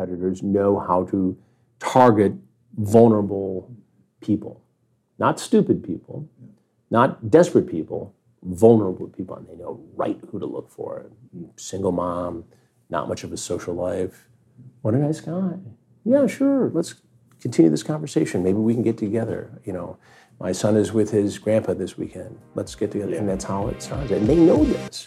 predators know how to target vulnerable people, not stupid people, not desperate people, vulnerable people, and they know right who to look for. Single mom, not much of a social life. What a nice guy. Yeah, sure. Let's continue this conversation. Maybe we can get together. You know, my son is with his grandpa this weekend. Let's get together. And that's how it starts. And they know this.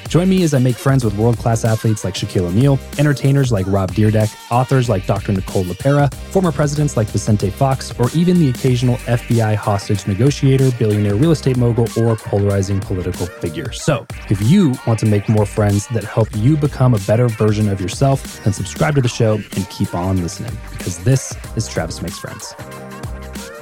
Join me as I make friends with world class athletes like Shaquille O'Neal, entertainers like Rob Dyrdek, authors like Dr. Nicole LePera, former presidents like Vicente Fox, or even the occasional FBI hostage negotiator, billionaire real estate mogul, or polarizing political figure. So, if you want to make more friends that help you become a better version of yourself, then subscribe to the show and keep on listening because this is Travis Makes Friends.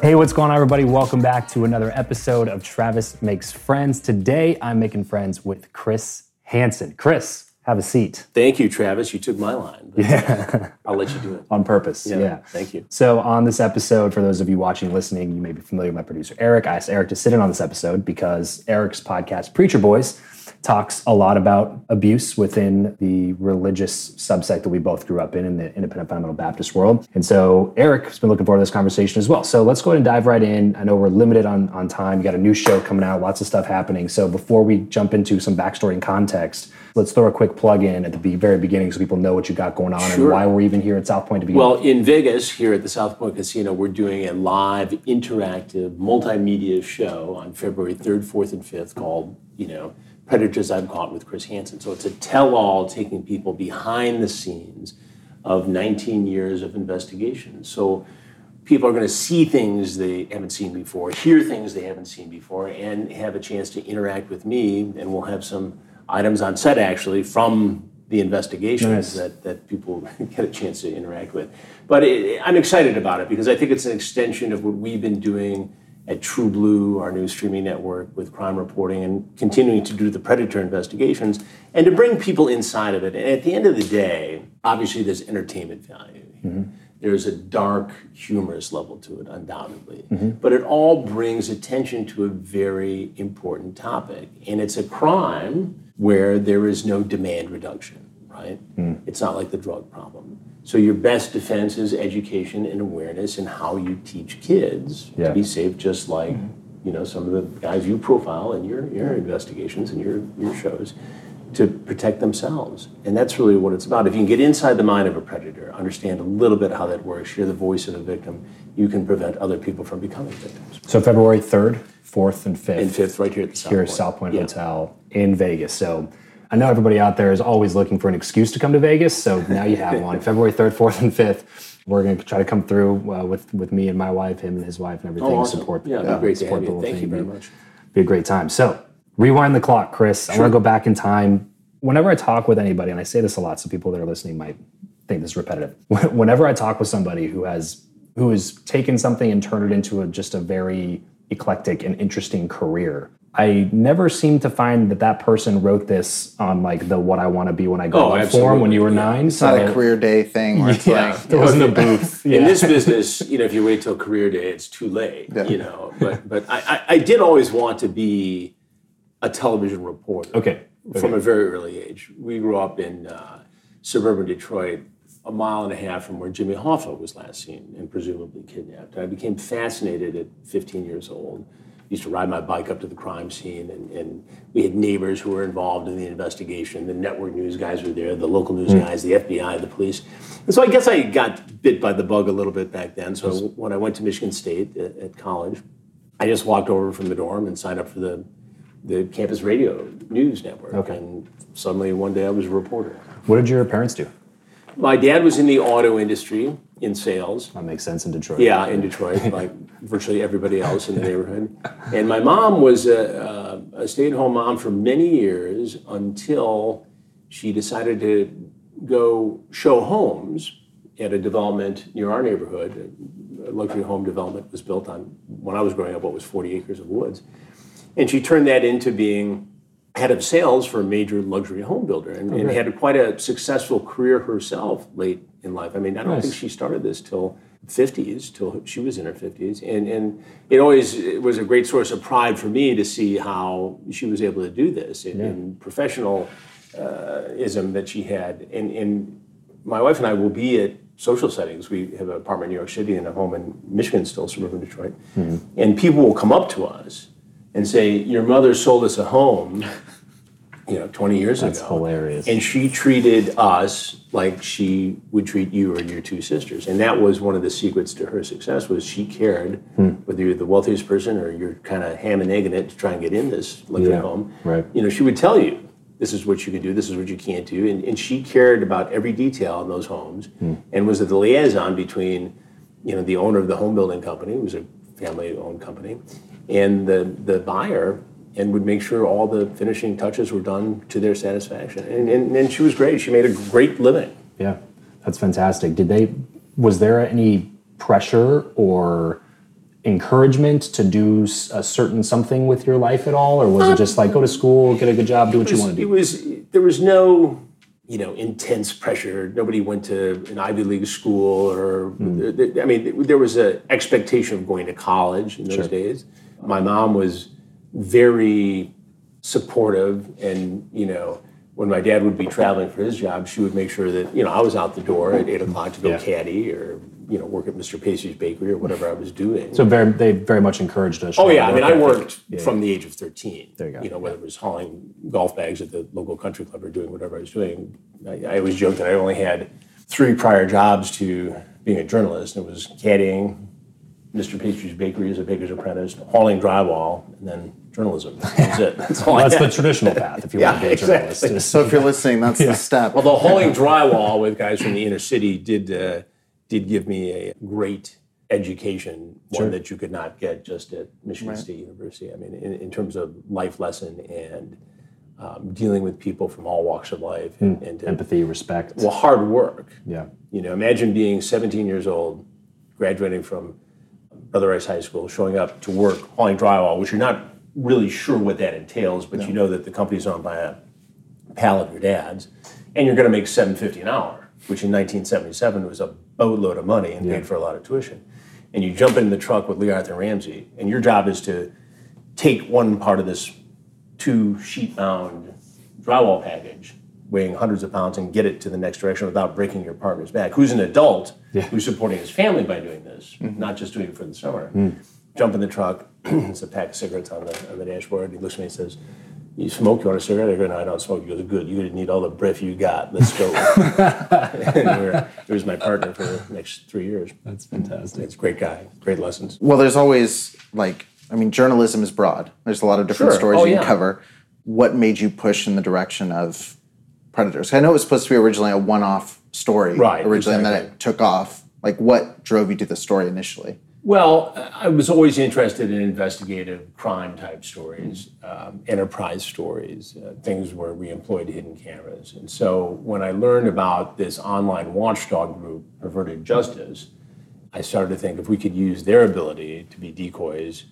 Hey, what's going on, everybody? Welcome back to another episode of Travis Makes Friends. Today, I'm making friends with Chris Hansen. Chris, have a seat. Thank you, Travis. You took my line. Yeah. I'll let you do it. On purpose. Yeah, yeah. Thank you. So, on this episode, for those of you watching, listening, you may be familiar with my producer, Eric. I asked Eric to sit in on this episode because Eric's podcast, Preacher Boys, talks a lot about abuse within the religious subsect that we both grew up in, in the independent fundamental Baptist world. And so Eric has been looking forward to this conversation as well. So let's go ahead and dive right in. I know we're limited on, on time. You got a new show coming out, lots of stuff happening. So before we jump into some backstory and context, let's throw a quick plug in at the very beginning so people know what you got going on sure. and why we're even here at South Point to begin Well, in Vegas, here at the South Point Casino, we're doing a live, interactive, multimedia show on February 3rd, 4th, and 5th called, you know, Predators I've Caught with Chris Hansen. So it's a tell all taking people behind the scenes of 19 years of investigation. So people are going to see things they haven't seen before, hear things they haven't seen before, and have a chance to interact with me. And we'll have some items on set actually from the investigations nice. that, that people get a chance to interact with. But it, I'm excited about it because I think it's an extension of what we've been doing at TruBlu, our new streaming network with crime reporting, and continuing to do the predator investigations and to bring people inside of it. And at the end of the day, obviously there's entertainment value. Mm-hmm. There's a dark, humorous level to it, undoubtedly. Mm-hmm. But it all brings attention to a very important topic. And it's a crime where there is no demand reduction, right? Mm. It's not like the drug problem. So your best defense is education and awareness and how you teach kids yeah. to be safe, just like mm-hmm. you know some of the guys you profile in your your investigations and your your shows to protect themselves. And that's really what it's about. If you can get inside the mind of a predator, understand a little bit how that works, hear the voice of the victim, you can prevent other people from becoming victims. So February 3rd, 4th, and 5th. And 5th, right here at the South here Point. South Point yeah. Hotel in Vegas. So I know everybody out there is always looking for an excuse to come to Vegas, so now you have one. February 3rd, 4th, and 5th. We're going to try to come through uh, with, with me and my wife, him and his wife, and everything. Oh, awesome. Support, yeah, uh, great support the whole Thank thing. you very much. Be a great time. So, rewind the clock, Chris. Sure. I want to go back in time. Whenever I talk with anybody, and I say this a lot, so people that are listening might think this is repetitive. Whenever I talk with somebody who has who has taken something and turned it into a, just a very eclectic and interesting career, I never seem to find that that person wrote this on like the what I want to be when I grow oh, up form when you were nine. It's so, not a career day thing where it's yeah, like there wasn't a booth. Yeah. In this business, you know, if you wait till career day, it's too late. Yeah. You know, but but I, I, I, did always want to be a television reporter. Okay. okay. From a very early age, we grew up in uh, suburban Detroit, a mile and a half from where Jimmy Hoffa was last seen and presumably kidnapped. I became fascinated at 15 years old used to ride my bike up to the crime scene, and, and, we had neighbors who were involved in the investigation. The network news guys were there, the local news mm. guys, the FBI, the police. And so I guess I got bit by the bug a little bit back then. So when I went to Michigan State at, at college, I just walked over from the dorm and signed up for the the campus radio news network. Okay. And suddenly one day I was a reporter. What did your parents do? My dad was in the auto industry in sales. That makes sense in Detroit. Yeah, in Detroit, like virtually everybody else in the neighborhood. And my mom was a, a stay-at-home mom for many years until she decided to go show homes at a development near our neighborhood. A luxury home development was built on when I was growing up what was 40 acres of woods, and she turned that into being head of sales for a major luxury home builder and, okay. and had a, quite a successful career herself late in life. I mean, I don't nice. think she started this till 50s till she was in her 50s. And, and it always it was a great source of pride for me to see how she was able to do this in, in professional uh, ism that she had. And, and my wife and I will be at social settings. We have an apartment in New York City and a home in Michigan, still suburban Detroit. And people will come up to us and say, Your mother sold us a home. You know, 20 years That's ago. hilarious. And she treated us like she would treat you or your two sisters. And that was one of the secrets to her success was she cared Hmm. whether you're the wealthiest person or you're kind of ham and egging it to try and get in this luxury Yeah, home. right. You know, she would tell you this is what you can do, this is what you can't do. And, and she cared about every detail in those homes Hmm. and was the liaison between, you know, the owner of the home building company, it was a family owned company, and the, the buyer and would make sure all the finishing touches were done to their satisfaction. And, and, and she was great. She made a great living. Yeah, that's fantastic. Did they? Was there any pressure or encouragement to do a certain something with your life at all, or was it um, just like go to school, get a good job, do what you want to do? It was there was no you know intense pressure. Nobody went to an Ivy League school, or hmm. I mean, there was an expectation of going to college in those days. My mom was very supportive, and you know. When my dad would be traveling for his job, she would make sure that you know I was out the door at eight o'clock to go Yeah. caddy or you know work at Mr. Pacey's bakery or whatever I was doing. So very, they very much encouraged us. Oh yeah, I mean, I worked from the age of thirteen. There you go. You know, whether it was hauling golf bags at the local country club or doing whatever I was doing. I, I always joked that I only had three prior jobs to being a journalist. It was caddying, Mr. Pastry's Bakery as a baker's apprentice, hauling drywall, and then journalism. That's it. That's Well, that's the traditional path if you Yeah, want to be a journalist. exactly. is- So if you're listening, that's the step. Although hauling drywall with guys from the inner city did uh, did give me a great education, one that you could not get just at Michigan State University. I mean, in, in terms of life lesson and um, dealing with people from all walks of life and, and to- Empathy, respect. well, hard work. yeah. You know, imagine being 17 years old, graduating from Brother Rice High School, showing up to work hauling drywall, which you're not really sure what that entails, but you know that the company's owned by a pal of your dad's, and you're going to make 750 an hour, which in 1977 was a boatload of money and paid for a lot of tuition. And you jump in the truck with Lee Arthur Ramsey, and your job is to take one part of this two sheet bound drywall package weighing hundreds of pounds and get it to the next direction without breaking your partner's back, who's an adult who's supporting his family by doing this, mm-hmm. not just doing it for the summer. Mm. Jump in the truck, it's a pack of cigarettes on the, on the dashboard. He looks at me and says, You smoke? You want a cigarette? I go, No, I don't smoke. He goes, Good. You're going need all the breath you got. Let's go. and he was my partner for the next three years. That's fantastic. He's a great guy, great lessons. Well, there's always like, I mean, journalism is broad. There's a lot of different Sure. stories Oh, you can cover. What made you push in the direction of predators? I know it was supposed to be originally a one-off story, Right, Originally, and then it took off. Like, what drove you to the story initially? Well, I was always interested in investigative crime type stories, um, enterprise stories, uh, things where we employed hidden cameras. And so when I learned about this online watchdog group, Perverted Justice, I started to think if we could use their ability to be decoys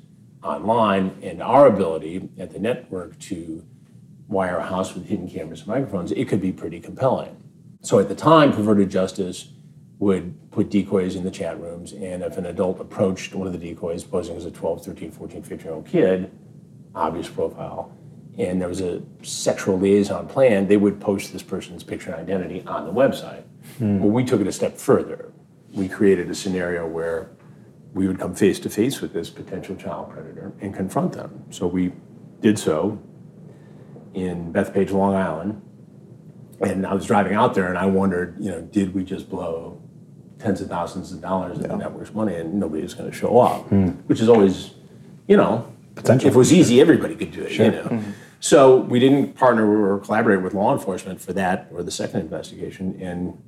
online and our ability at the network to wire a house with hidden cameras and microphones, it could be pretty compelling. So at the time, Perverted Justice would put decoys in the chat rooms, and if an adult approached one of the decoys posing as a 12, 13, 14, 15 year old kid, obvious profile, and there was a sexual liaison plan, they would post this person's picture and identity on the website. Hmm. Well, we took it a step further. We created a scenario where we would come face to face with this potential child predator and confront them. So we did so in Bethpage, Long Island. And I was driving out there and I wondered, you know, did we just blow tens of thousands of dollars in the network's money and nobody was going to show up? Hmm. Which is always, you know, Potential. if it was easy, everybody could do it, you know. Hmm. So we didn't partner or collaborate with law enforcement for that or the second investigation. And,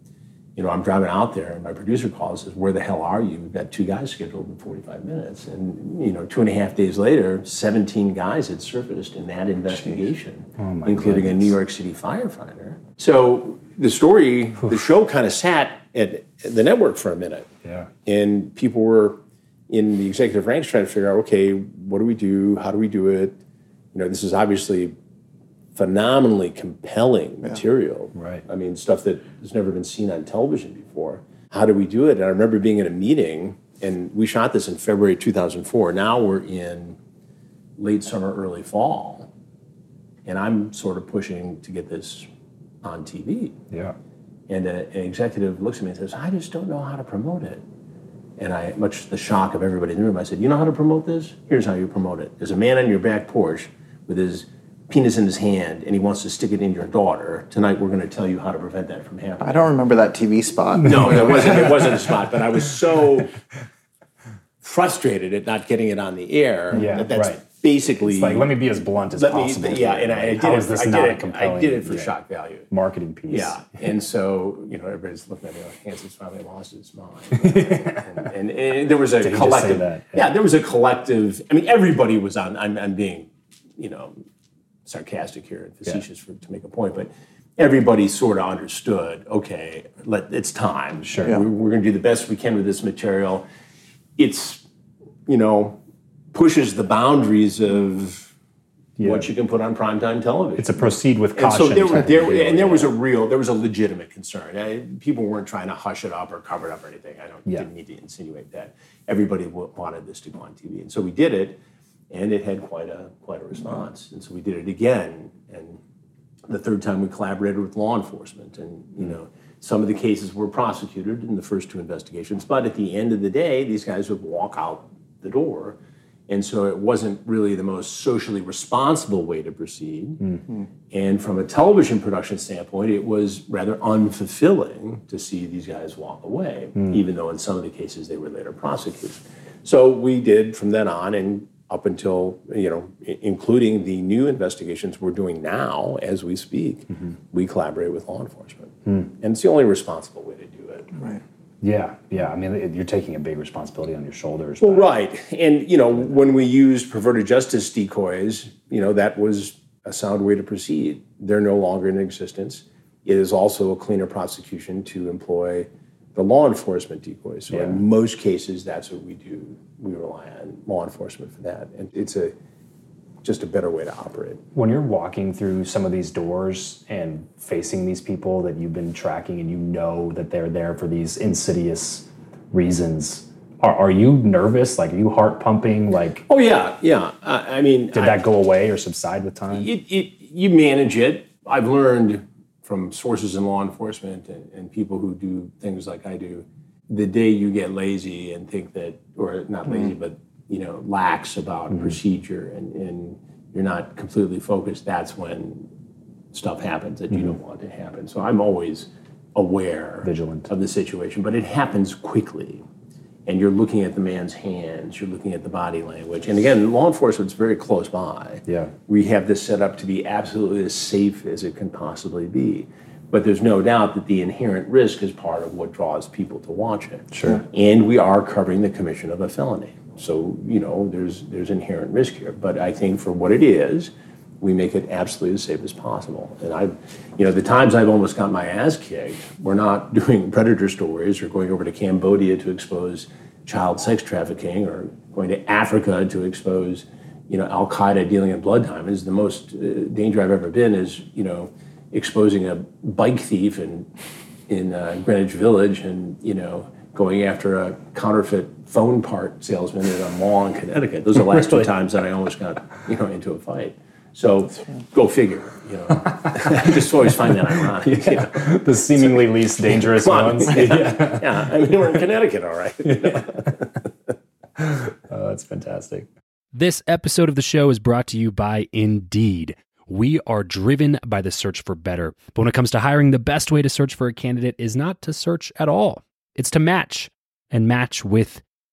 you know, I'm driving out there and my producer calls and says, Where the hell are you? We've got two guys scheduled in 45 minutes. And, you know, two and a half days later, 17 guys had surfaced in that investigation, including a New York City firefighter. So the story, the show kind of sat at the network for a minute. Yeah. And people were in the executive ranks trying to figure out, okay, what do we do? How do we do it? You know, this is obviously phenomenally compelling material. Right. I mean, stuff that has never been seen on television before. how do we do it? And I remember being in a meeting, and we shot this in February 2004. Now we're in late summer, early fall, and I'm sort of pushing to get this on TV. Yeah. And a, an executive looks at me and says, I just don't know how to promote it. And I, much to the shock of everybody in the room, I said, You know how to promote this? Here's how you promote it. There's a man on your back porch with his penis in his hand and he wants to stick it in your daughter. Tonight we're going to tell you how to prevent that from happening. I don't remember that TV spot. No, it wasn't. It wasn't a spot. But I was so frustrated at not getting it on the air. Yeah, that that's right. basically. It's like, let me be as blunt as let me- possible. yeah, and I, I did How it. is this I did not it, a compelling I did it for yeah, shock value. marketing piece? Yeah, and so you know everybody's looking at me like Hansen's finally lost his mind, and, and, and there was a he just say collective. that? Yeah. Yeah. there was a collective. I mean, everybody was on. I'm, I'm being, you know, sarcastic here and facetious for, to make a point, but everybody sort of understood. Okay, let it's time. Sure, Yeah. we're, we're going to do the best we can with this material. It's, you know, pushes the boundaries of. What you can put on primetime television. It's a proceed with And caution. so there, were, there, deal, and there was a real, there was a legitimate concern. I, people weren't trying to hush it up or cover it up or anything. I don't Yeah. didn't need to insinuate that. Everybody w- wanted this to go on TV, and so we did it, and it had quite a quite a response. And so we did it again, and the third time we collaborated with law enforcement, and you know. Some of the cases were prosecuted in the first two investigations, but at the end of the day, these guys would walk out the door and so it wasn't really the most socially responsible way to proceed. Mm-hmm. And from a television production standpoint, it was rather unfulfilling to see these guys walk away, mm. even though in some of the cases they were later prosecuted. So we did from then on and up until, you know, including the new investigations we're doing now as we speak, mm-hmm. we collaborate with law enforcement. Hmm. And it's the only responsible way to do it. Right. Yeah, yeah. I mean, it- you're taking a big responsibility on your shoulders. Well, right. And, you know, when we used perverted justice decoys, you know, that was a sound way to proceed. They're no longer in existence. It is also a cleaner prosecution to employ the law enforcement decoys. So Yeah. in most cases, that's what we do. We rely on law enforcement for that. And it's a just a better way to operate. when you're walking through some of these doors and facing these people that you've been tracking and you know that they're there for these insidious reasons, are, are you nervous? Like, are you heart pumping? Like, Oh, yeah, yeah. I, I mean, did that go away or subside with time? it, it, you manage it. I've learned from sources in law enforcement and, and people who do things like I do. The day you get lazy and think that, or not lazy, mm-hmm. but you know, lax about mm-hmm. procedure and, and you're not completely focused, that's when stuff happens that you mm-hmm. don't want to happen. So I'm always aware Vigilant. of the situation, but it happens quickly. And you're looking at the man's hands, you're looking at the body language. And again, law enforcement's very close by Yeah. we have this set up to be absolutely as safe as it can possibly be. But there's no doubt that the inherent risk is part of what draws people to watch it. Sure. And we are covering the commission of a felony. So, you know, there's there's inherent risk here. But I think for what it is, we make it absolutely as safe as possible. And I, you know, the times I've almost got my ass kicked, we're not doing predator stories or going over to Cambodia to expose child sex trafficking or going to Africa to expose, you know, Al Qaeda dealing in blood diamonds. The most uh, danger I've ever been is, you know, exposing a bike thief in in uh, Greenwich Village and you know going after a counterfeit phone part salesman in a mall in Connecticut. Those are the last two times that I almost got you know into a fight. So go figure. You know, I just always find that ironic. you know. the seemingly least dangerous on. ones. Yeah, yeah. I mean, we're in Connecticut, all right. Oh, that's fantastic. This episode of the show is brought to you by Indeed. We are driven by the search for better. But when it comes to hiring, the best way to search for a candidate is not to search at all, it's to match and match with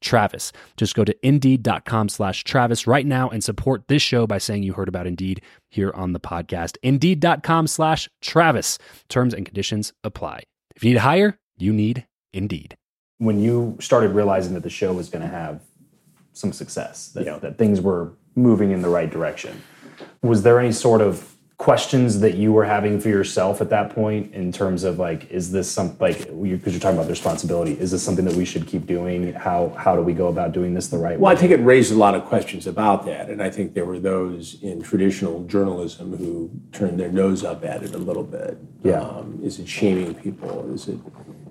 Travis. Just go to indeed.com slash Travis right now and support this show by saying you heard about Indeed here on the podcast. Indeed.com slash Travis. Terms and conditions apply. If you need to hire, you need Indeed. When you started realizing that the show was going to have some success, that, Yeah. that things were moving in the right direction, was there any sort of questions that you were having for yourself at that point in terms of like, is this some like because you're talking about the responsibility? Is this something that we should keep doing? How how do we go about doing this the right way? Well. I think it raised a lot of questions about that, and I think there were those in traditional journalism who turned their nose up at it a little bit. Yeah. Um, is it shaming people? Is it,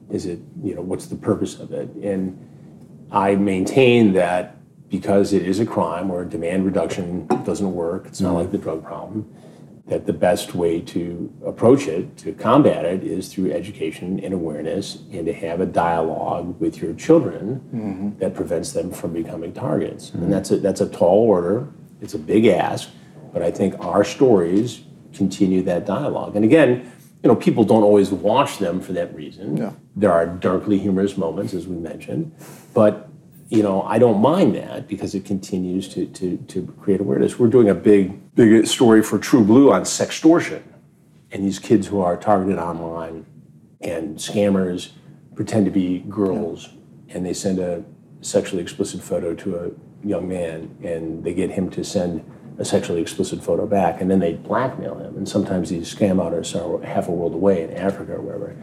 is it, you know, what's the purpose of it? And I maintain that because it is a crime where demand reduction doesn't work, it's not like the drug problem, that the best way to approach it, to combat it, is through education and awareness and to have a dialogue with your children mm-hmm. that prevents them from becoming targets. And that's a, that's a tall order, it's a big ask, but I think our stories continue that dialogue. And again, you know, people don't always watch them for that reason. Yeah. There are darkly humorous moments, as we mentioned, but you know, I don't mind that because it continues to, to, to create awareness. We're doing a big, big story for TruBlu on sextortion and these kids who are targeted online and scammers pretend to be girls and they send a sexually explicit photo to a young man and they get him to send a sexually explicit photo back and then they blackmail him. And sometimes these scam artists are half a world away in africa or wherever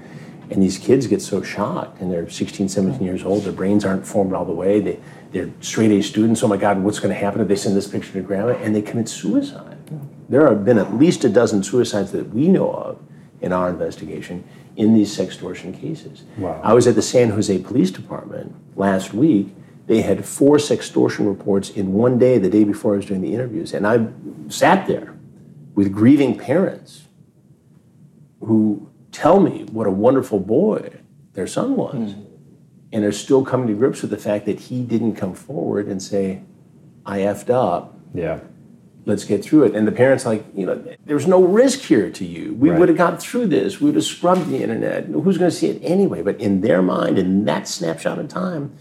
and these kids get so shocked and they're 16 17 years old their brains aren't formed all the way they, they're straight a students oh my god what's going to happen if they send this picture to grandma and they commit suicide there have been at least a dozen suicides that we know of in our investigation in these sextortion cases. Wow. I was at the San Jose Police Department last week. They had four sextortion reports in one day, the day before I was doing the interviews. And I sat there with grieving parents who tell me what a wonderful boy their son was. Hmm. And are still coming to grips with the fact that he didn't come forward and say, I effed up yeah. let's get through it. And the parents like, you know, there's no risk here to you. We Right. would have got through this. We would have scrubbed the internet. Who's going to see it anyway? But in their mind, in that snapshot of time,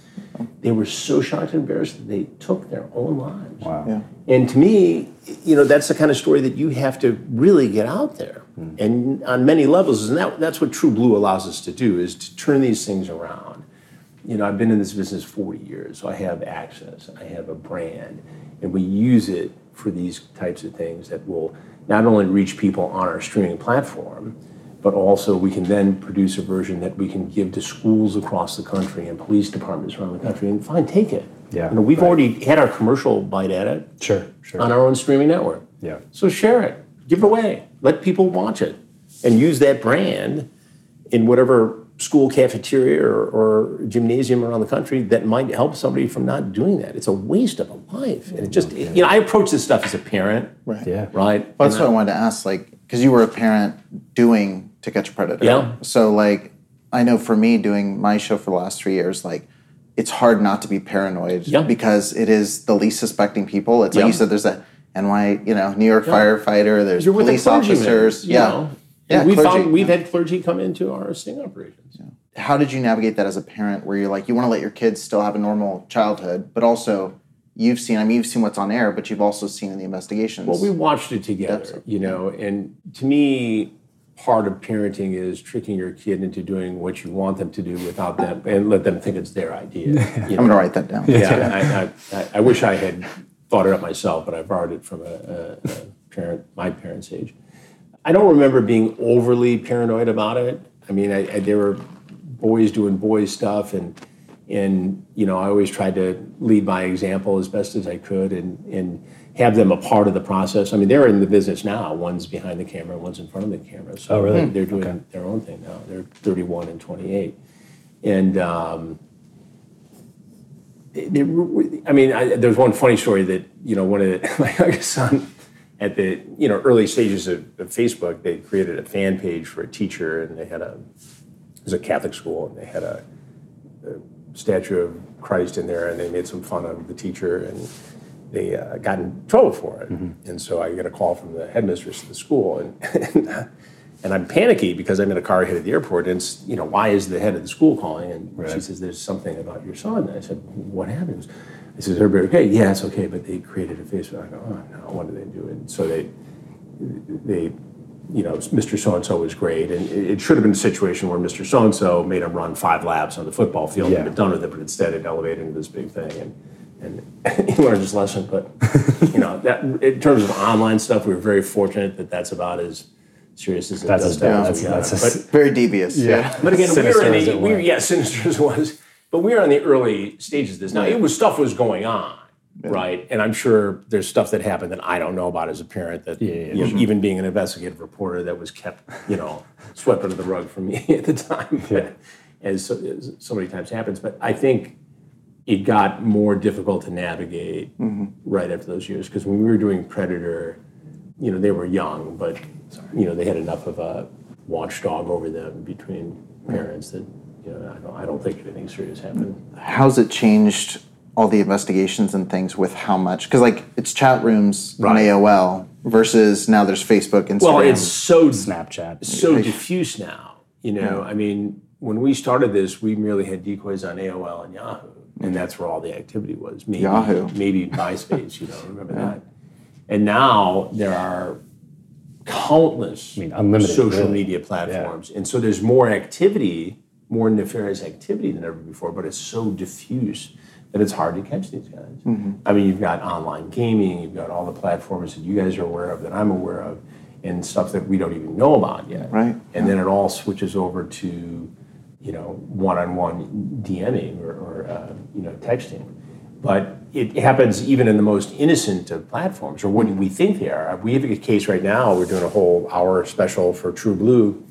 they were so shocked and embarrassed that they took their own lives. Wow. Yeah. And to me, you know, that's the kind of story that you have to really get out there, Mm-hmm. and on many levels. And that, that's what TruBlu allows us to do: is to turn these things around. You know, I've been in this business 40 years, so I have access, I have a brand, and we use it for these types of things that will not only reach people on our streaming platform, but also we can then produce a version that we can give to schools across the country and police departments around the country. And fine, take it. Yeah, You know, we've right. already had our commercial bite at it Sure. Sure. on our own streaming network. Yeah. So share it, give it away, let people watch it, and use that brand in whatever school cafeteria or, or gymnasium around the country that might help somebody from not doing that. It's a waste of a life, and it just you know I approach this stuff as a parent, Right. Yeah. right? Well, that's what I wanted to ask, like, because you were a parent doing To Catch a Predator. Yeah. So, like, I know for me doing my show for the last three years, like, it's hard not to be paranoid Yeah. because it is the least suspecting people. It's like Yeah. you said, there's a NY, you know, New York firefighter. There's You're police the officers. you Yeah, know? yeah. And we clergy, found we've yeah. had clergy come into our sting operations. How did you navigate that as a parent, where you're like, you want to let your kids still have a normal childhood, but also you've seen, I mean, you've seen what's on air, but you've also seen in the investigations. Well, we watched it together, you know, and to me, part of parenting is tricking your kid into doing what you want them to do without them, and let them think it's their idea. I'm going to write that down. yeah, I, I, I, I wish I had thought it up myself, but I borrowed it from a, a, a parent, my parents' age. I don't remember being overly paranoid about it. I mean, I, I, there were boys doing boy stuff, and and you know, I always tried to lead by example as best as I could, and and have them a part of the process. I mean, they're in the business now. One's behind the camera, one's in front of the camera. So Oh, really? they're doing their own thing now. They're 31 and 28, and. Um, I mean, I, there's one funny story that you know one of the, my youngest son at the you know early stages of, of Facebook, they created a fan page for a teacher, and they had a it was a Catholic school, and they had a, a statue of Christ in there, and they made some fun of the teacher, and they uh, got in trouble for it. And so I get a call from the headmistress of the school, and and I'm panicky because I'm in a car headed to the airport, and it's, you know why is the head of the school calling? And she says there's something about your son. And I said what happened? I is everybody okay? Yeah, it's okay, but they created a Facebook. I go oh no, what did they do? And so they they you know, Mr. So and so was great, and it, it should have been a situation where Mr. So and so made him run five laps on the football field Yeah. and been done with it, but instead it elevated into this big thing, and and he learned his lesson. But you know, that in terms of online stuff, we were very fortunate that that's about as serious as it That's does. as to bad. us. That's, Yeah. that's But- Very devious. Yeah. but again, we Sinister were in as the it we were, was. yeah, sinister as it was. But we were on the early stages of this. Now it was stuff was going on, right? And I'm sure there's stuff that happened that I don't know about as a parent. That Yeah, yeah, you know, mm-hmm. even being an investigative reporter, that was kept, you know, swept under the rug from me at the time, but as, so, as so many times happens. But I think it got more difficult to navigate mm-hmm. right after those years because when we were doing Predator, you know, they were young, but you know, they had enough of a watchdog over them between parents that you know, I don't, I don't think anything serious happened. How's it changed all the investigations and things with how much? Because like it's chat rooms on AOL versus now there's Facebook, Instagram. Well, it's so Snapchat. so diffuse now. You know, I mean, when we started this, we merely had decoys on AOL and Yahoo, and that's where all the activity was. Maybe, Yahoo. maybe MySpace. You know, remember that? And now there are countless I mean, unlimited, social really. media platforms, and so there's more activity, more nefarious activity than ever before. But it's so diffuse that it's hard to catch these guys. Mm-hmm. I mean, you've got online gaming, you've got all the platforms that you guys are aware of, that I'm aware of, and stuff that we don't even know about yet. Right. And then it all switches over to, you know, one-on-one DMing or, or uh, you know, texting. But it happens even in the most innocent of platforms, or what we think they are. We have a case right now. We're doing a whole hour special for TruBlu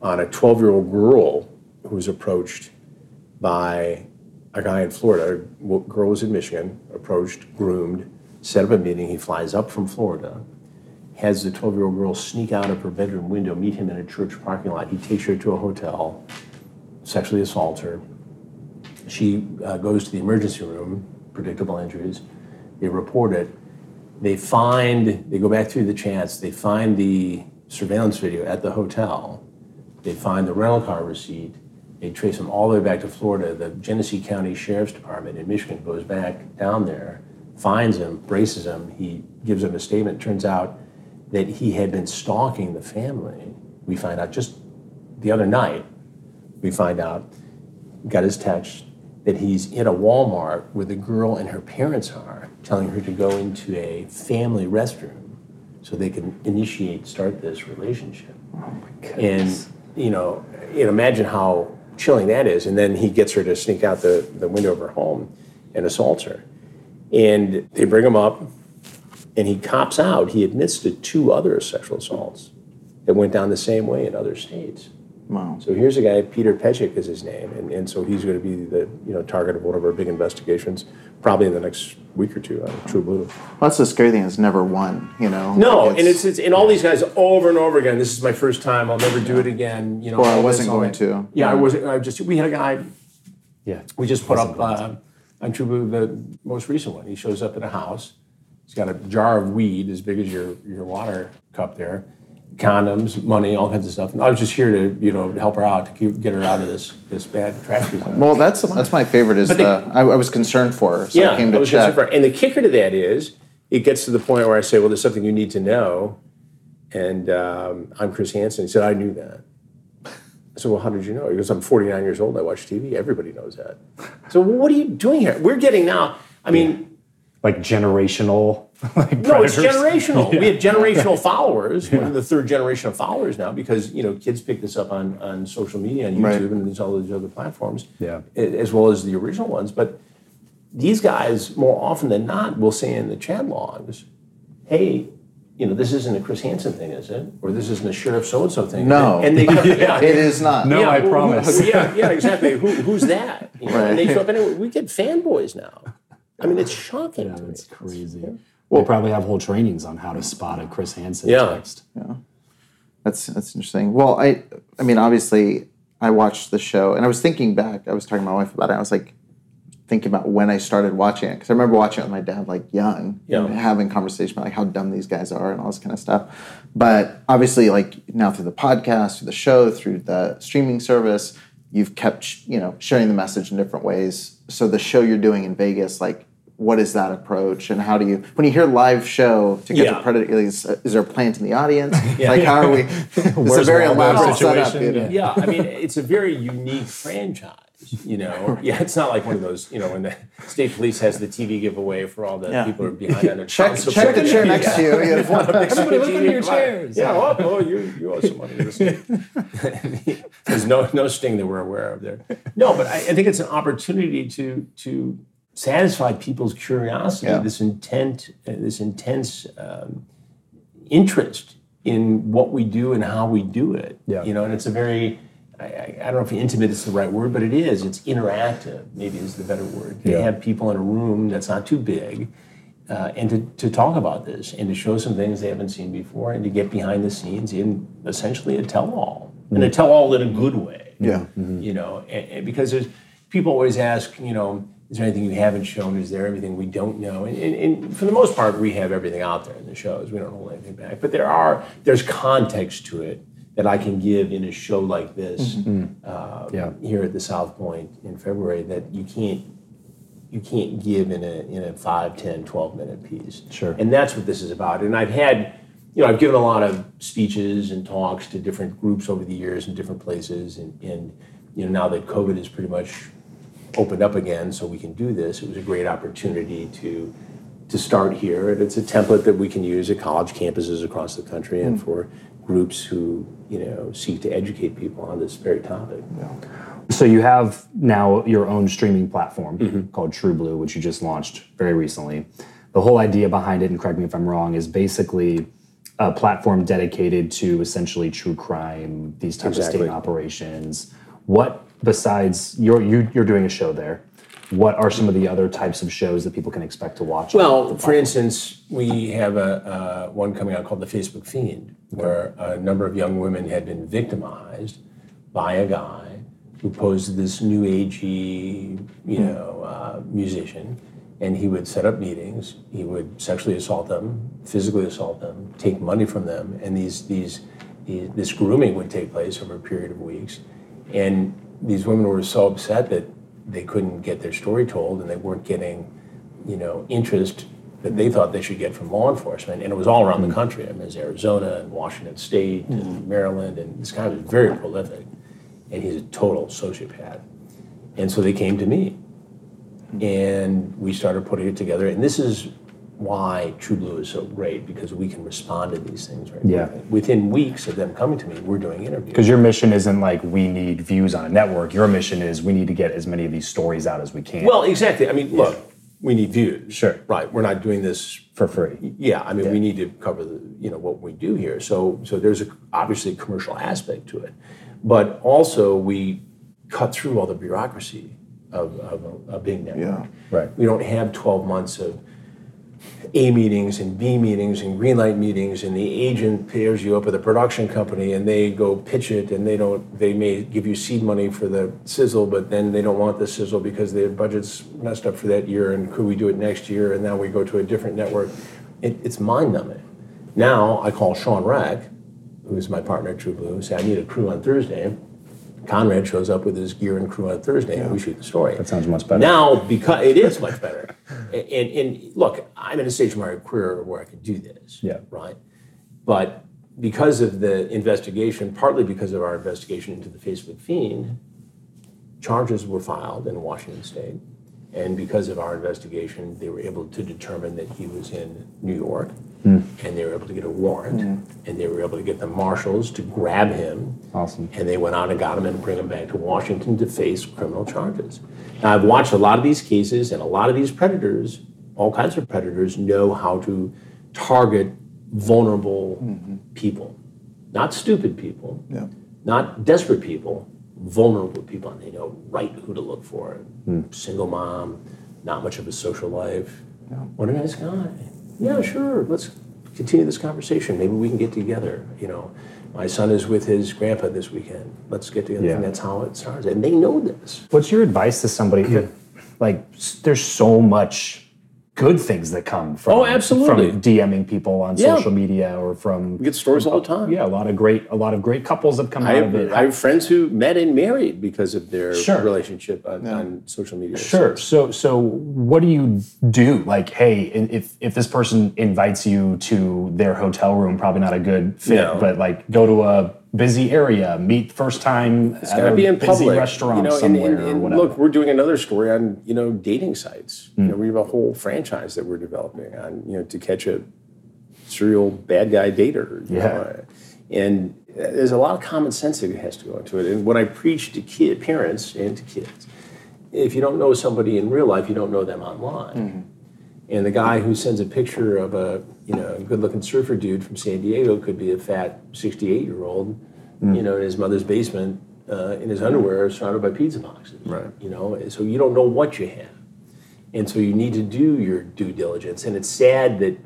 on a 12-year-old girl who was approached by a guy in Florida. A girl was in Michigan, approached, groomed, set up a meeting. He flies up from Florida, has the 12 year old girl sneak out of her bedroom window, meet him in a church parking lot. He takes her to a hotel, sexually assaults her. She uh, goes to the emergency room, predictable injuries. They report it. They find, they go back through the chats, they find the surveillance video at the hotel. They find the rental car receipt. They trace them all the way back to Florida. The Genesee County Sheriff's Department in Michigan goes back down there, finds him, braces him. He gives him a statement. Turns out that he had been stalking the family. We find out just the other night, we find out, got his text, that he's in a Walmart where the girl and her parents are, telling her to go into a family restroom so they can initiate, start this relationship. Oh and you know, you know, imagine how chilling that is. And then he gets her to sneak out the, the window of her home and assaults her. And they bring him up, and he cops out. He admits to two other sexual assaults that went down the same way in other states. Wow. So here's a guy, Peter Pechik is his name, and, and so he's going to be the you know target of one of our big investigations, probably in the next week or two on TruBlu. Well, that's the scary thing is never won. You know. No, Like, and it's, it's and all these guys over and over again. This is my first time. I'll never do it again. You know. Or I wasn't this, going that. to. Yeah, I wasn't. I just we had a guy. Yeah. We just put up uh, on TruBlu the most recent one. He shows up at a house. He's got a jar of weed as big as your your water cup there, condoms, money, all kinds of stuff. And I was just here to you know help her out to keep, get her out of this this bad trash. Well, that's that's my favorite. Is they- the I, I was concerned for her, so yeah, I came to was check. and the kicker to that is, it gets to the point where I say, "Well, there's something you need to know," and um, I'm Chris Hansen. He said, "I knew that." I said, "Well, how did you know?" He goes, "I'm 49 years old. I watch TV. Everybody knows that." So, well, what are you doing here? We're getting now. I mean, like generational like No, it's predators? generational. We have generational followers. We're the third generation of followers now because you know kids pick this up on, on social media, on YouTube, Right. and there's all these other platforms, Yeah. as well as the original ones. But these guys, more often than not, will say in the chat logs, "Hey, you know, this isn't a Chris Hansen thing, is it? Or this isn't a Sheriff so and so thing." No. and they come, yeah, It is not. No, I who- promise. who- yeah, yeah, exactly. Who, who's that? You know, And they Right. show up anyway. We get fanboys now. I mean, it's shocking to me. It's crazy. We'll probably have whole trainings on how to spot a Chris Hansen text. Yeah. That's that's interesting. Well, I I mean, obviously, I watched the show, and I was thinking back. I was talking to my wife about it. I was like thinking about when I started watching it because I remember watching it with my dad, like young, Yeah. and having conversation about like how dumb these guys are and all this kind of stuff. But obviously, like now through the podcast, through the show, through the streaming service, you've kept you know sharing the message in different ways. So the show you're doing in Vegas, like. What is that approach, and how do you? When you hear live show to get Yeah. to Predator, is, is there a plant in the audience? Like, how are we? it's a very elaborate situation? setup. You know? yeah, I mean, it's a very unique franchise. You know, yeah, it's not like one of those. You know, when the state police has the TV giveaway for all the Yeah. people who are behind on their Check, child check the support. chair next to you. you know. Everybody look under your chairs. Yeah, oh, oh, you, you owe some money to the. There's no no sting that we're aware of there. No, but I, I think it's an opportunity to to satisfy people's curiosity, Yeah. this intent, uh, this intense um, interest in what we do and how we do it. Yeah. You know, and it's a very I, I I don't know if intimate is the right word, but it is. It's interactive. Maybe is the better word. To Yeah. have people in a room that's not too big, uh, and to, to talk about this and to show some things they haven't seen before, and to get behind the scenes in essentially a tell-all, and a tell-all in a good way. Yeah. You know, and, and because there's people always ask, you know, is there anything you haven't shown? Is there everything we don't know? And, and, and for the most part, we have everything out there in the shows. We don't hold anything back. But there are there's context to it that I can give in a show like this uh, Yeah. here at the South Point in February that you can't you can't give in a in a 5, 10, 12 minute piece. Sure. And that's what this is about. And I've had, you know, I've given a lot of speeches and talks to different groups over the years in different places. And, and you know, now that COVID is pretty much opened up again so we can do this, it was a great opportunity to to start here. And it's a template that we can use at college campuses across the country and for groups who, you know, seek to educate people on this very topic. So you have now your own streaming platform Mm-hmm. called TruBlu, which you just launched very recently. The whole idea behind it, and correct me if I'm wrong, is basically a platform dedicated to essentially true crime, these types of Exactly. sting operations. What besides you're you, you're doing a show there? What are some of the other types of shows that people can expect to watch? Well, for instance, we have a, uh, one coming out called The Facebook Fiend, where a number of young women had been victimized by a guy who posed as this new agey, you know, uh, musician, and he would set up meetings. He would sexually assault them, physically assault them, take money from them, and these these, these this grooming would take place over a period of weeks. And these women were so upset that they couldn't get their story told, and they weren't getting you know, interest that they thought they should get from law enforcement. And it was all around the mm-hmm. country. I mean, there's Arizona and Washington State and mm-hmm. Maryland, and this guy was very prolific. And he's a total sociopath. And so they came to me. Mm-hmm. And we started putting it together. And this is why TruBlu is so great, because we can respond to these things right Yeah. quickly. Within weeks of them coming to me, we're doing interviews. Because your mission isn't like we need views on a network. Your mission is we need to get as many of these stories out as we can Well, exactly. I mean, look, we need views. Sure. Right. We're not doing this for free. Yeah, I mean, we need to cover the, you know, what we do here. So, so there's a, obviously a commercial aspect to it, but also we cut through all the bureaucracy of, of a, a big network. Yeah. Right. We don't have 12 months of A meetings and B meetings and green light meetings, and the agent pairs you up with a production company, and they go pitch it, and they don't. They may give you seed money for the sizzle, but then they don't want the sizzle because their budget's messed up for that year, and could we do it next year? And now we go to a different network. It, it's mind numbing. Now I call Sean Rack, who is my partner at TruBlu, say I need a crew on Thursday. Conrad shows up with his gear and crew on Thursday, and we shoot the story. That sounds much better. Now, because it is much better. and, and, and look, I'm in a stage of my career where I can do this. Yeah. Right. But because of the investigation, partly because of our investigation into the Facebook fiend, charges were filed in Washington State. And because of our investigation, they were able to determine that he was in New York. Hmm. And they were able to get a warrant. Hmm. And they were able to get the marshals to grab him. Awesome. And they went out and got him and bring him back to Washington to face criminal charges. Now, I've watched a lot of these cases, and a lot of these predators, all kinds of predators, know how to target vulnerable mm-hmm. people. Not stupid people, Yeah. not desperate people, vulnerable people, and they know right who to look for. Hmm. Single mom, not much of a social life. What a nice guy. Yeah, sure. Let's continue this conversation. Maybe we can get together. You know, my son is with his grandpa this weekend. Let's get together. Yeah. And that's how it starts. And they know this. What's your advice to somebody? Like, there's so much good things that come from Oh, absolutely. from DMing people on Yeah. social media or from We get stories all the time. yeah, a lot of great a lot of great couples have come I out have, of it. I have friends who met and married because of their Sure. relationship on, on social media. Sure. So, so what do you do? Like, hey, if if this person invites you to their hotel room, probably not a good fit. No. But like, go to a busy area, meet first time It's at got to a be in public. restaurant you know, and, somewhere and, or and whatever. look, we're doing another story on you know dating sites. Hmm. You know, we have a whole franchise that we're developing on you know to catch a serial bad guy dater. you Yeah. know. and uh, there's a lot of common sense that has to go into it. And what I preach to kid parents and to kids, if you don't know somebody in real life, you don't know them online. Hmm. And the guy who sends a picture of a you know good-looking surfer dude from San Diego could be a fat 68-year-old, you know, in his mother's basement uh, in his underwear, surrounded by pizza boxes. Right. You know, so you don't know what you have, and so you need to do your due diligence. And it's sad that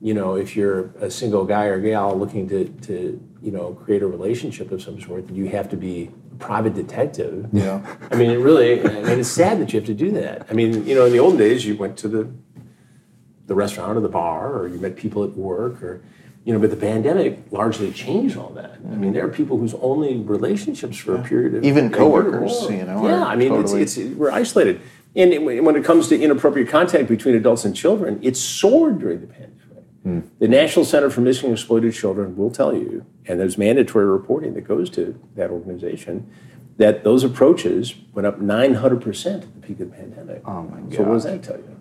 you know if you're a single guy or gal looking to to you know create a relationship of some sort, that you have to be a private detective. Yeah. I mean, it really. I mean, it's sad that you have to do that. I mean, you know, in the old days, you went to the the restaurant or the bar, or you met people at work, or you know. But the pandemic largely changed all that. I mean, there are people whose only relationships for a period of Even a year or coworkers, you know, Yeah, I mean, totally- it's, it's we're isolated, and it, when it comes to inappropriate contact between adults and children, it soared during the pandemic. Hmm. The National Center for Missing and Exploited Children will tell you, and there's mandatory reporting that goes to that organization, that those approaches went up 900% at the peak of the pandemic. Oh my God. So what does that tell you?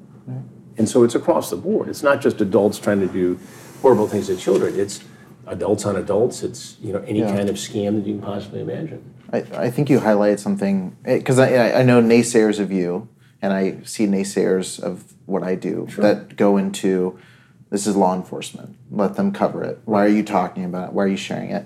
And so it's across the board. It's not just adults trying to do horrible things to children. It's adults on adults. It's you know any Yeah. kind of scam that you can possibly imagine. I, I think you highlighted something eh, because I, I- I know naysayers of you, and I see naysayers of what I do that go into this is law enforcement. Let them cover it. Why are you talking about it? Why are you sharing it?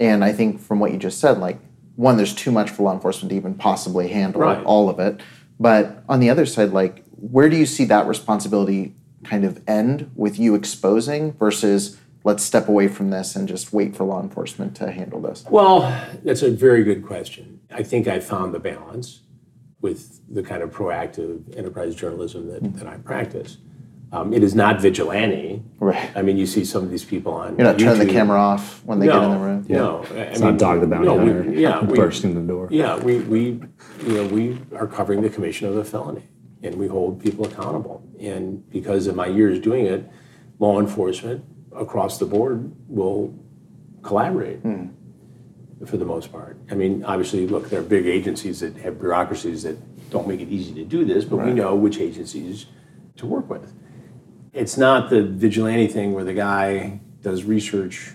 And I think from what you just said, like one, there's too much for law enforcement to even possibly handle Right. all of it. But on the other side, like where do you see that responsibility kind of end with you exposing versus let's step away from this and just wait for law enforcement to handle this? Well, that's a very good question. I think I found the balance with the kind of proactive enterprise journalism that, that I practice. Um, it is not vigilante. Right. I mean, you see some of these people on. You're not turning the camera off when they no, get in the room. No, I It's mean, not dog the bounty no, we- hunter yeah, we- bursting the door. Yeah, we, we, you know, we are covering the commission of a felony, and we hold people accountable. And because of my years doing it, law enforcement across the board will collaborate for the most part. I mean, obviously, look, there are big agencies that have bureaucracies that don't make it easy to do this, but we know which agencies to work with. It's not the vigilante thing where the guy does research,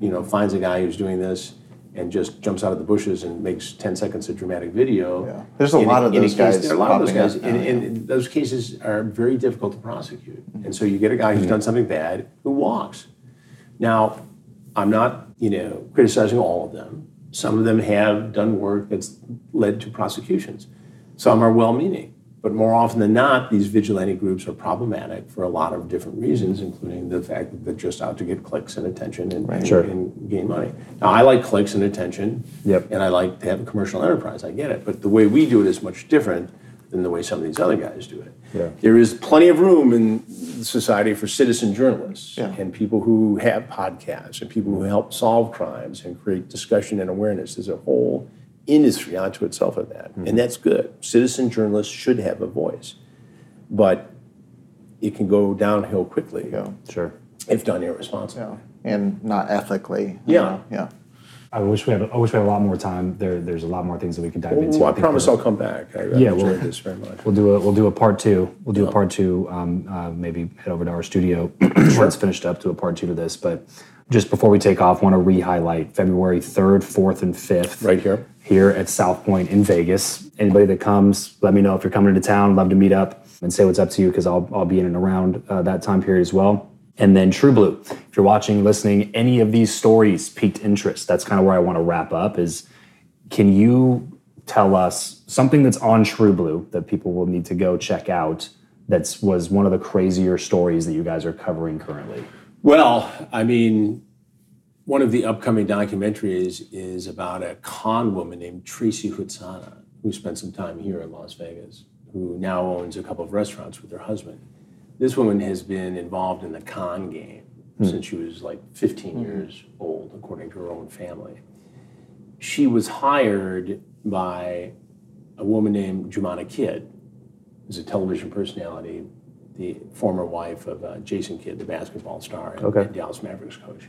you know, finds a guy who's doing this and just jumps out of the bushes and makes 10 seconds of dramatic video. Yeah. There's a In lot of those case- guys There are a lot of those guys. up And, and those cases are very difficult to prosecute. And so you get a guy who's mm-hmm. done something bad who walks. Now, I'm not, you know, criticizing all of them. Some of them have done work that's led to prosecutions. Some are well-meaning, but more often than not, these vigilante groups are problematic for a lot of different reasons, including the fact that they're just out to get clicks and attention and, and- Sure. and gain money. Now, I like clicks and attention, Yep. and I like to have a commercial enterprise. I get it, but the way we do it is much different than the way some of these other guys do it. Yeah. There is plenty of room in society for citizen journalists Yeah. and people who have podcasts and people who help solve crimes and create discussion and awareness. There's a whole industry onto itself of that, and that's good. Citizen journalists should have a voice, but it can go downhill quickly Yeah. Sure. if done irresponsibly. Yeah. And not ethically. Yeah. know, Yeah. I wish we had. I wish we had a lot more time. There, there's a lot more things that we could dive into. Well, I think promise I'll come back. I, I Yeah, enjoyed well- this very much. We'll do a we'll do a part two. We'll do a part two. Um, uh, maybe head over to our studio once it's finished up. Do a part two to this. But just before we take off, want to re-highlight February third, fourth, and fifth. Right here? Here at South Point in Vegas. Anybody that comes, let me know if you're coming to town. Love to meet up and say what's up to you because I'll I'll be in and around uh, that time period as well. And then TruBlu. If you're watching, listening, any of these stories piqued interest. That's kind of where I want to wrap up. Is can you tell us something that's on TruBlu that people will need to go check out? that was one of the crazier stories that you guys are covering currently. Well, I mean, one of the upcoming documentaries is about a con woman named Tracy Hutsana, who spent some time here in Las Vegas, who now owns a couple of restaurants with her husband. This woman has been involved in the con game hmm. since she was like 15 hmm. years old, according to her own family. She was hired by a woman named Joumana Kidd, who's a television personality, the former wife of uh, Jason Kidd, the basketball star and, Okay. and Dallas Mavericks coach.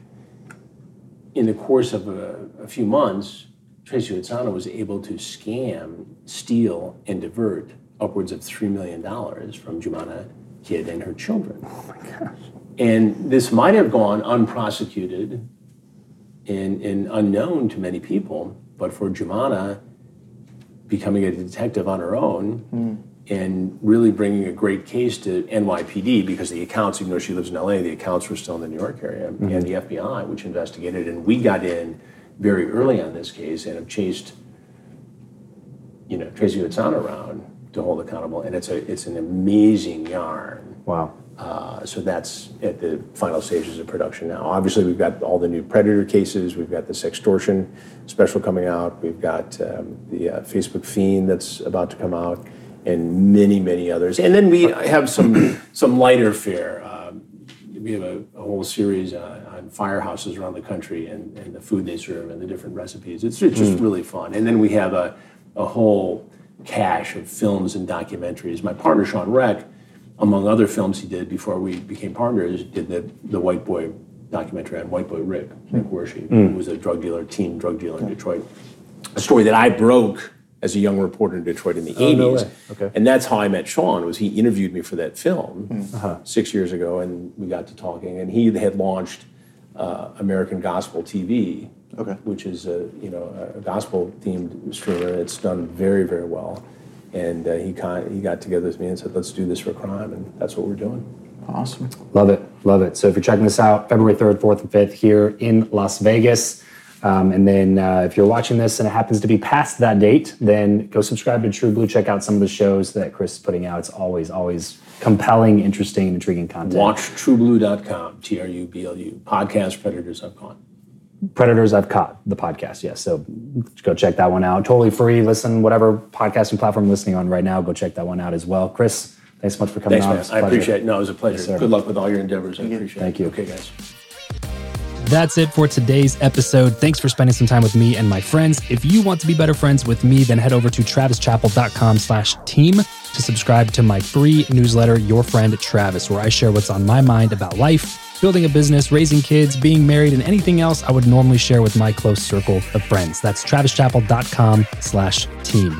In the course of a, a few months, Tracy Hutsana was able to scam, steal, and divert upwards of $3 million from Joumana Kidd and her children. Oh my gosh. And this might have gone unprosecuted and, and unknown to many people, but for Joumana becoming a detective on her own and really bringing a great case to NYPD because the accounts, even though she lives in LA, the accounts were still in the New York area, and the FBI, which investigated. And we got in very early on this case and have chased, you know, Tracy Hutsana around to hold accountable. And it's a it's an amazing yarn. Wow. Uh, so that's at the final stages of production now. Obviously, we've got all the new predator cases. We've got this extortion special coming out. We've got um, the uh, Facebook fiend that's about to come out, and many, many others. And then we have some some lighter fare. Um, we have a, a whole series uh, on firehouses around the country and, and the food they serve and the different recipes. It's, it's just really fun. And then we have a, a whole cache of films and documentaries. My partner Shawn Rech among other films he did before we became partners, did the, the White Boy documentary on White Boy Rick, Rick Wershe, who was a drug dealer, teen drug dealer in Detroit. A story that I broke as a young reporter in Detroit in the 80s. no way. Okay. And that's how I met Shawn, was he interviewed me for that film six years ago, and we got to talking. And he had launched uh, American Gospel TV, Okay. which is a, you know, a gospel-themed streamer. It's done very, very well. And uh, he, con- he got together with me and said, let's do this for crime, and that's what we're doing. Awesome. Love it, love it. So if you're checking this out, February 3rd, 4th, and 5th here in Las Vegas. Um, and then uh, if you're watching this and it happens to be past that date, then go subscribe to TruBlu. Check out some of the shows that Chris is putting out. It's always, always compelling, interesting, intriguing content. Watch WatchTruBlu.com, T-R-U-B-L-U, podcast Predators I've Caught. Predators I've Caught, the podcast. Yes. So go check that one out. Totally free. Listen, whatever podcasting platform you're listening on right now, go check that one out as well. Chris, thanks so much for coming Thanks, on. man. I pleasure. appreciate it. No, it was a pleasure. sir. Good luck with all your endeavors. I appreciate Thank it. you. Okay, guys. That's it for today's episode. Thanks for spending some time with me and my friends. If you want to be better friends with me, then head over to travischappell.com slash team to subscribe to my free newsletter, Your Friend Travis, where I share what's on my mind about life, building a business, raising kids, being married, and anything else I would normally share with my close circle of friends. That's travischappell.com slash team.